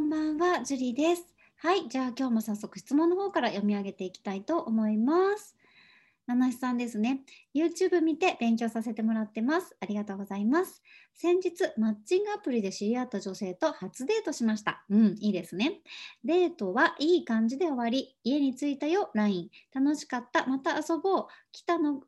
んばんは、ジュリーです。はい、じゃあ今日も早速質問の方から読み上げていきたいと思います。七七さんですね。YouTube 見て勉強させてもらってます。ありがとうございます。先日、マッチングアプリで知り合った女性と初デートしました。うん、いいですね。デートはいい感じで終わり、家に着いたよ、LINE。楽しかった、また遊ぼう。来たの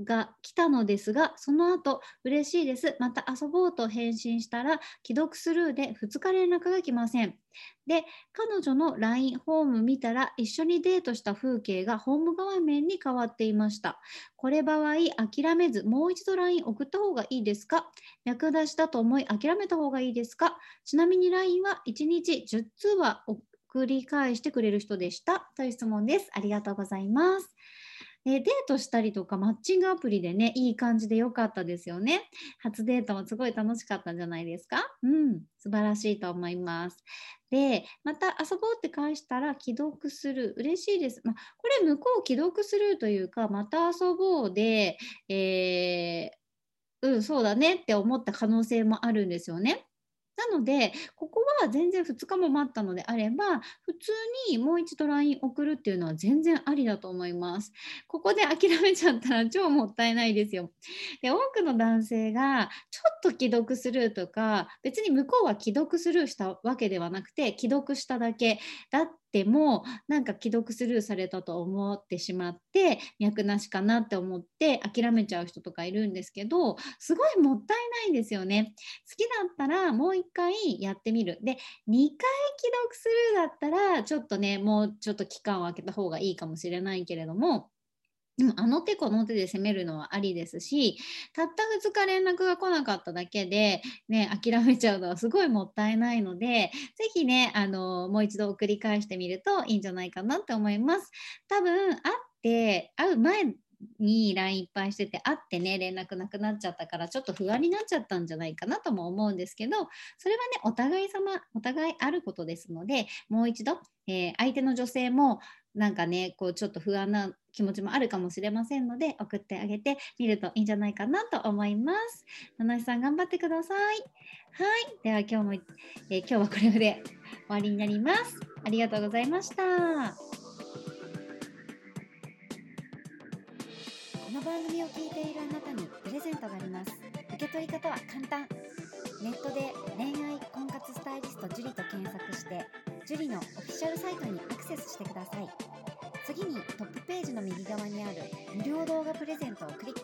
が来たのですが、その後、嬉しいです。また遊ぼうと返信したら、既読スルーで2日連絡が来ません。で、彼女の LINE ホーム見たら、一緒にデートした風景がホーム画面に変わっていました。これ場合、諦めず、もう一度 LINE 送った方がいいですか？略出しだと思い、諦めた方がいいですか？ちなみに LINE は1日10通は送り返してくれる人でした。という質問です。ありがとうございます。えデートしたりとかマッチングアプリでねいい感じで良かったですよね。初デートもすごい楽しかったんじゃないですか？うん素晴らしいと思います。でまた遊ぼうって返したら既読する。嬉しいです、まあ、これ向こう既読するというかまた遊ぼうで、えー、うんそうだねって思った可能性もあるんですよね。なので、ここは全然2日も待ったのであれば、普通にもう一度 LINE 送るっていうのは全然ありだと思います。ここで諦めちゃったら超もったいないですよ。で、多くの男性がちょっと既読するとか、別に向こうは既読スルーしたわけではなくて、既読しただけだっててもなんか既読スルーされたと思ってしまって脈なしかなって思って諦めちゃう人とかいるんですけどすごいもったいないですよね。好きだったらもう1回やってみる。で2回既読スルーだったらちょっとねもうちょっと期間を空けた方がいいかもしれないけれどもでもあの手この手で攻めるのはありですし、たった2日連絡が来なかっただけで、ね、諦めちゃうのはすごいもったいないので、ぜひね、あの、もう一度繰り返してみるといいんじゃないかなって思います。多分、会って、会う前に LINE いっぱいしてて会ってね連絡なくなっちゃったからちょっと不安になっちゃったんじゃないかなとも思うんですけどそれはねお互い様お互いあることですのでもう一度、えー、相手の女性もなんかねこうちょっと不安な気持ちもあるかもしれませんので送ってあげてみるといいんじゃないかなと思います。七井さん頑張ってください。はい、では今日も、えー、今日はこれで終わりになります。ありがとうございました。この番組を聞いているあなたにプレゼントがあります。受け取り方は簡単。ネットで恋愛婚活スタイリスト樹と検索して、樹里のオフィシャルサイトにアクセスしてください。次にトップページの右側にある無料動画プレゼントをクリック。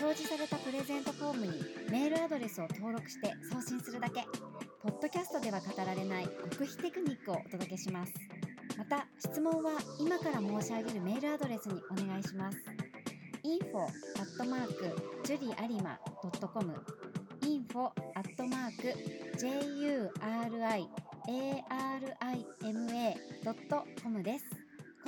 表示されたプレゼントフォームにメールアドレスを登録して送信するだけ。ポッドキャストでは語られない極秘テクニックをお届けします。また質問は今から申し上げるメールアドレスにお願いします。info at mark juriarima.com info at mark juriarima.com です。